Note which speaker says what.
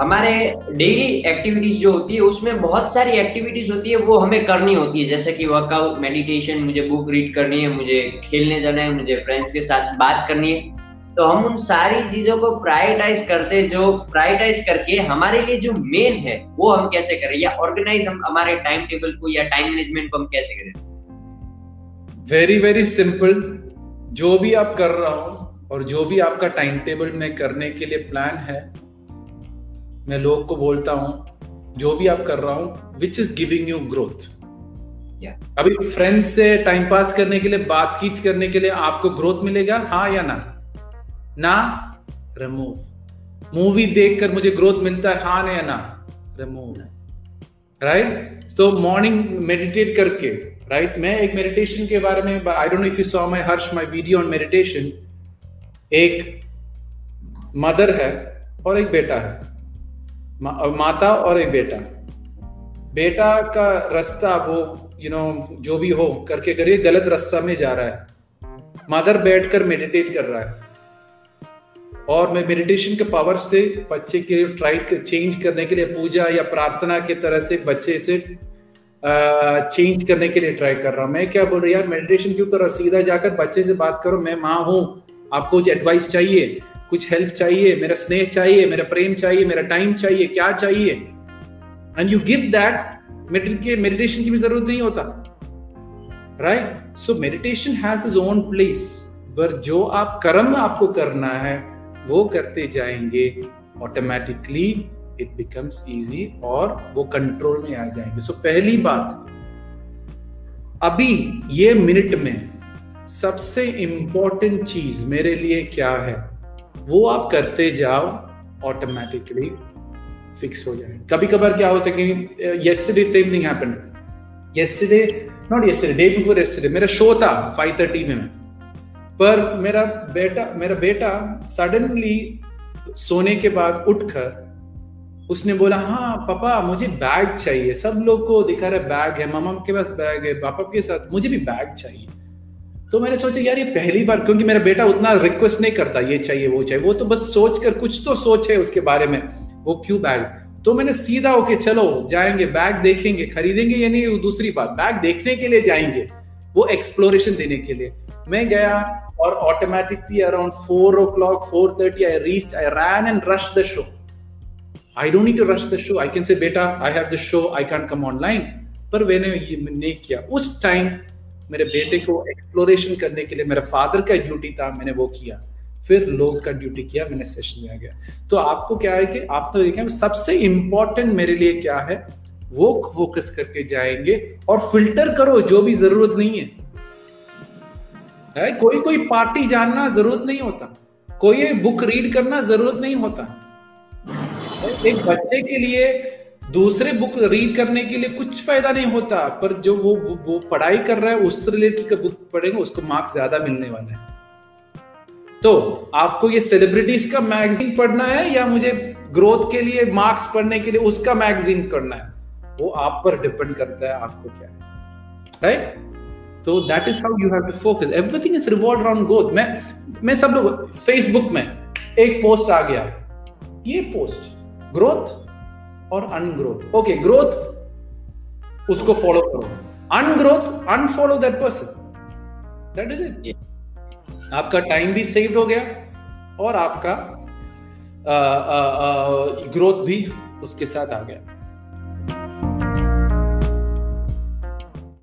Speaker 1: हमारे daily activities जो होती है, उसमें बहुत सारी एक्टिविटीज़ होती है, वो हमें करनी होती है। जैसे कि वर्कआउट मेडिटेशन मुझे बुक रीड करनी है, मुझे खेलने जाना है, मुझे फ्रेंड्स के साथ बात करनी है। तो हम उन सारी चीज़ों को प्रायोरिटाइज करते जो प्रायोरिटाइज करके हमारे लिए जो मेन है, वो हम कैसे करें? या ऑर्गेनाइज हम हमारे टाइम टेबल को या टाइम मैनेजमेंट को हम कैसे करें?
Speaker 2: वेरी वेरी सिंपल जो भी आप कर रहा हो और जो भी आपका टाइम टेबल में करने के लिए प्लान है मैं लोग को बोलता हूँ जो भी आप कर रहा हूँ which is giving you growth अभी फ्रेंड से टाइम पास करने के लिए बातचीत करने के लिए आपको ग्रोथ मिलेगा? हाँ या ना? ना? रिमूव मूवी देखकर मुझे ग्रोथ मिलता है हाँ या ना? रिमूव राइट तो मॉर्निंग मेडिटेट करके राइट right? मैं एक मेडिटेशन के बारे में I don't know if you saw my harsh my video on meditation एक मदर है और एक बेटा है। मा, माता और एक बेटा। बेटा का रास्ता वो यू you नो know, जो भी हो करके करिए गलत रास्ता में जा रहा है। मदर बैठकर मेडिटेट कर रहा है। और मैं मेडिटेशन के पावर से बच्चे के ट्राई चेंज करने के लिए पूजा या प्रार्थना के तरह से बच्चे से चेंज करने के लिए ट्राई कर रहा हूँ। मैं क्या बोल रहा यार मेडिटेशन क्यों कर रहा सीधा जाकर बच्चे से बात करो मैं माँ हूँ। आपको कुछ एडवाइस चाहिए? कुछ हेल्प चाहिए मेरा स्नेह चाहिए मेरा प्रेम चाहिए मेरा टाइम चाहिए क्या चाहिए? And you give that meditation की भी ज़रूरत नहीं होता। Right so meditation has is own place पर जो आप कर्म आपको करना है वो करते जाएँगे ऑटोमेटिकली इट बिकम्स इजी और वो कंट्रोल में आ जाएँगे। सो so, पहली बात अभी ये मिनट में सबसे इंपॉर्टेंट चीज़ मेरे लिए क्या है? वो आप करते जाओ ऑटोमेटिकली फिक्स हो जाए कभी कभार क्या होता है कि yesterday same thing happened yesterday not yesterday day before yesterday मेरा शो था 5:30 में पर मेरा बेटा मेरा बेटा सडनली सोने के बाद उठकर उसने बोला हाँ पापा, मुझे बैग चाहिए। सब लोग को दिखा रहा है बैग है मामा के पास बैग है, पापा के साथ मुझे भी बैग चाहिए। तो मैंने सोचा, यार, ये पहली बार, क्योंकि मेरा बेटा उतना रिक्वेस्ट नहीं करता, ये चाहिए, वो चाहिए। वो तो बस सोच कर कुछ तो सोच है उसके बारे में, वो क्यों बैग तो मैंने सीधा ओके चलो, जाएँगे बैग देखेंगे, खरीदेंगे या नहीं दूसरी बात बैग देखने के लिए जाएँगे, वो एक्सप्लोरेशन देने के लिए। मैं गया और automatically around four o'clock four thirty I reach I ran and rush the show I don't need to rush the show I can say बेटा I have the show I can come online पर मैंने ये नहीं किया। उस time मेरे बेटे को एक्सप्लोरेशन करने के लिए मेरे फादर का ड्यूटी था मैंने वो किया। फिर लोग का ड्यूटी किया मैंने सेशन आ गया। तो आपको क्या है कि आप तो देखें सबसे इंपॉर्टेंट मेरे लिए क्या है वो फोकस करके जाएँगे और फ़िल्टर करो जो भी ज़रूरत नहीं है, है? कोई कोई पार्टी जानना ज़रूरत नहीं होता। कोई बुक रीड करना ज़रूरत नहीं होता। एक बच्चे के लिए दूसरे बुक रीड करने के लिए कुछ फ़ायदा नहीं होता, पर जो वो वो पढ़ाई कर रहा है उससे रिलेटेड का बुक पढ़ेंगे, उसको मार्क्स ज़्यादा मिलने वाले हैं। तो आपको ये सेलिब्रिटीज का मैगजीन पढ़ना है, या मुझे ग्रोथ के लिए मार्क्स पढ़ने के लिए उसका मैगजीन करना है? वो आप पर डिपेंड करता है, आपको क्या है। राइट तो that is how you have to focus everything is revolve around growth मैं मैं सब लोग फेसबुक में एक पोस्ट आ गया। ये पोस्ट ग्रोथ और अनग्रोथ ओके ग्रोथ उसको फॉलो करो. Ungrowth unfollow that person that is it आपका टाइम भी सेव हो गया और आपका ग्रोथ भी उसके साथ आ गया.